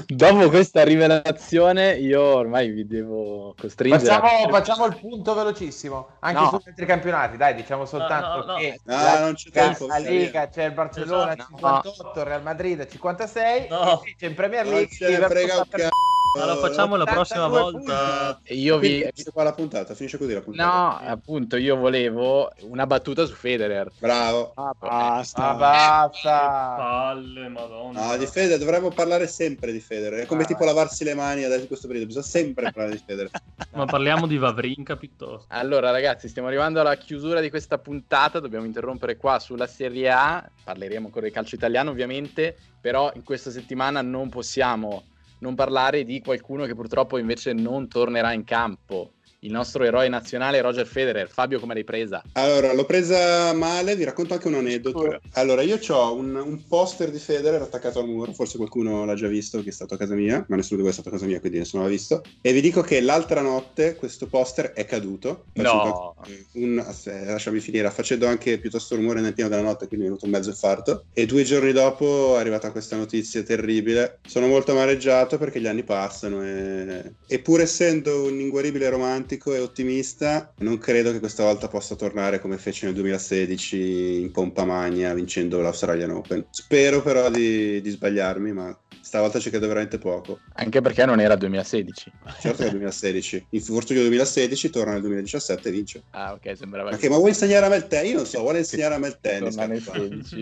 Dopo questa rivelazione io ormai vi devo costringere. Facciamo, facciamo il punto velocissimo, anche no. sugli altri campionati, dai, diciamo soltanto no, no, che la, non c'è tempo, la Liga c'è il Barcellona esatto. 58, il Real Madrid 56 no. c'è in Premier League non ce ne frega un cazzo ma lo facciamo la prossima volta. Io vi... Finisce qua la puntata, finisce così la puntata. No, appunto, io volevo una battuta su Federer. Bravo. Ah, basta. Ah, basta. palle, madonna. No, di Federer dovremmo parlare sempre di Federer. È come ah, tipo lavarsi le mani adesso in questo periodo, bisogna sempre [LAUGHS] parlare di Federer. Ma parliamo di Vavrinka piuttosto. Allora, ragazzi, stiamo arrivando alla chiusura di questa puntata, dobbiamo interrompere qua sulla Serie A. Parleremo ancora di calcio italiano, ovviamente, però in questa settimana non possiamo non parlare di qualcuno che purtroppo invece non tornerà in campo il nostro eroe nazionale Roger Federer. Fabio, come l'hai presa? Allora, l'ho presa male, vi racconto anche un aneddoto. Allora, io ho un, un, poster di Federer attaccato al muro, forse qualcuno l'ha già visto che è stato a casa mia, ma nessuno di voi è stato a casa mia, quindi nessuno l'ha visto. E vi dico che l'altra notte questo poster è caduto. No! Un, eh, lasciami finire, facendo anche piuttosto rumore nel piano della notte, quindi è venuto un mezzo infarto. E due giorni dopo è arrivata questa notizia terribile. Sono molto amareggiato perché gli anni passano e, e pur essendo un inguaribile romantico, romantico e ottimista, non credo che questa volta possa tornare come fece nel 2016 in pompa magna vincendo l'Australian Open. Spero però di, di sbagliarmi, ma stavolta ci credo veramente poco. Anche perché non era 2016. Certo che è 2016. Il Fortunio 2016 torna nel 2017 e vince. Ah, ok, sembrava. Che, ma vuoi insegnare a me il tennis? Io non so, vuole insegnare a me il tennis.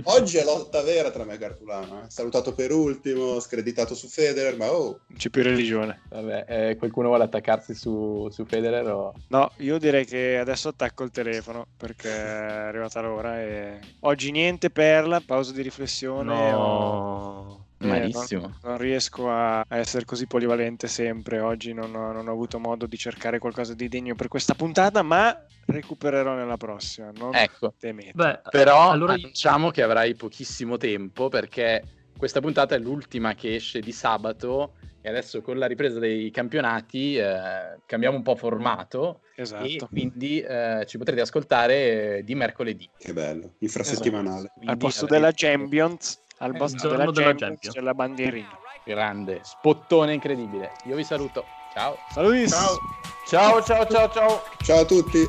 Oggi è lotta vera tra me e Gartulano. Eh. Salutato per ultimo, screditato su Federer, ma oh. Non c'è più religione. Vabbè, eh, qualcuno vuole attaccarsi su, su Federer? O... No, io direi che adesso attacco il telefono perché è arrivata l'ora e oggi niente perla, pausa di riflessione. No. O... Eh, Malissimo. Non, non, riesco a, essere così polivalente sempre. Oggi non ho, non ho, avuto modo di cercare qualcosa di degno per questa puntata, ma recupererò nella prossima. Non ecco. temete. Beh, Però allora... annunciamo che avrai pochissimo tempo perché questa puntata è l'ultima che esce di sabato e adesso con la ripresa dei campionati eh, cambiamo un po' formato e Esatto. quindi eh, ci potrete ascoltare eh, di mercoledì. Che bello, infrasettimanale. Al Quindi posto avrete- della Champions, al Eh, posto il della della Champions c'è la bandierina. Grande, spottone incredibile. Io vi saluto. Ciao. Salutis! Ciao ciao ciao ciao. Ciao a tutti!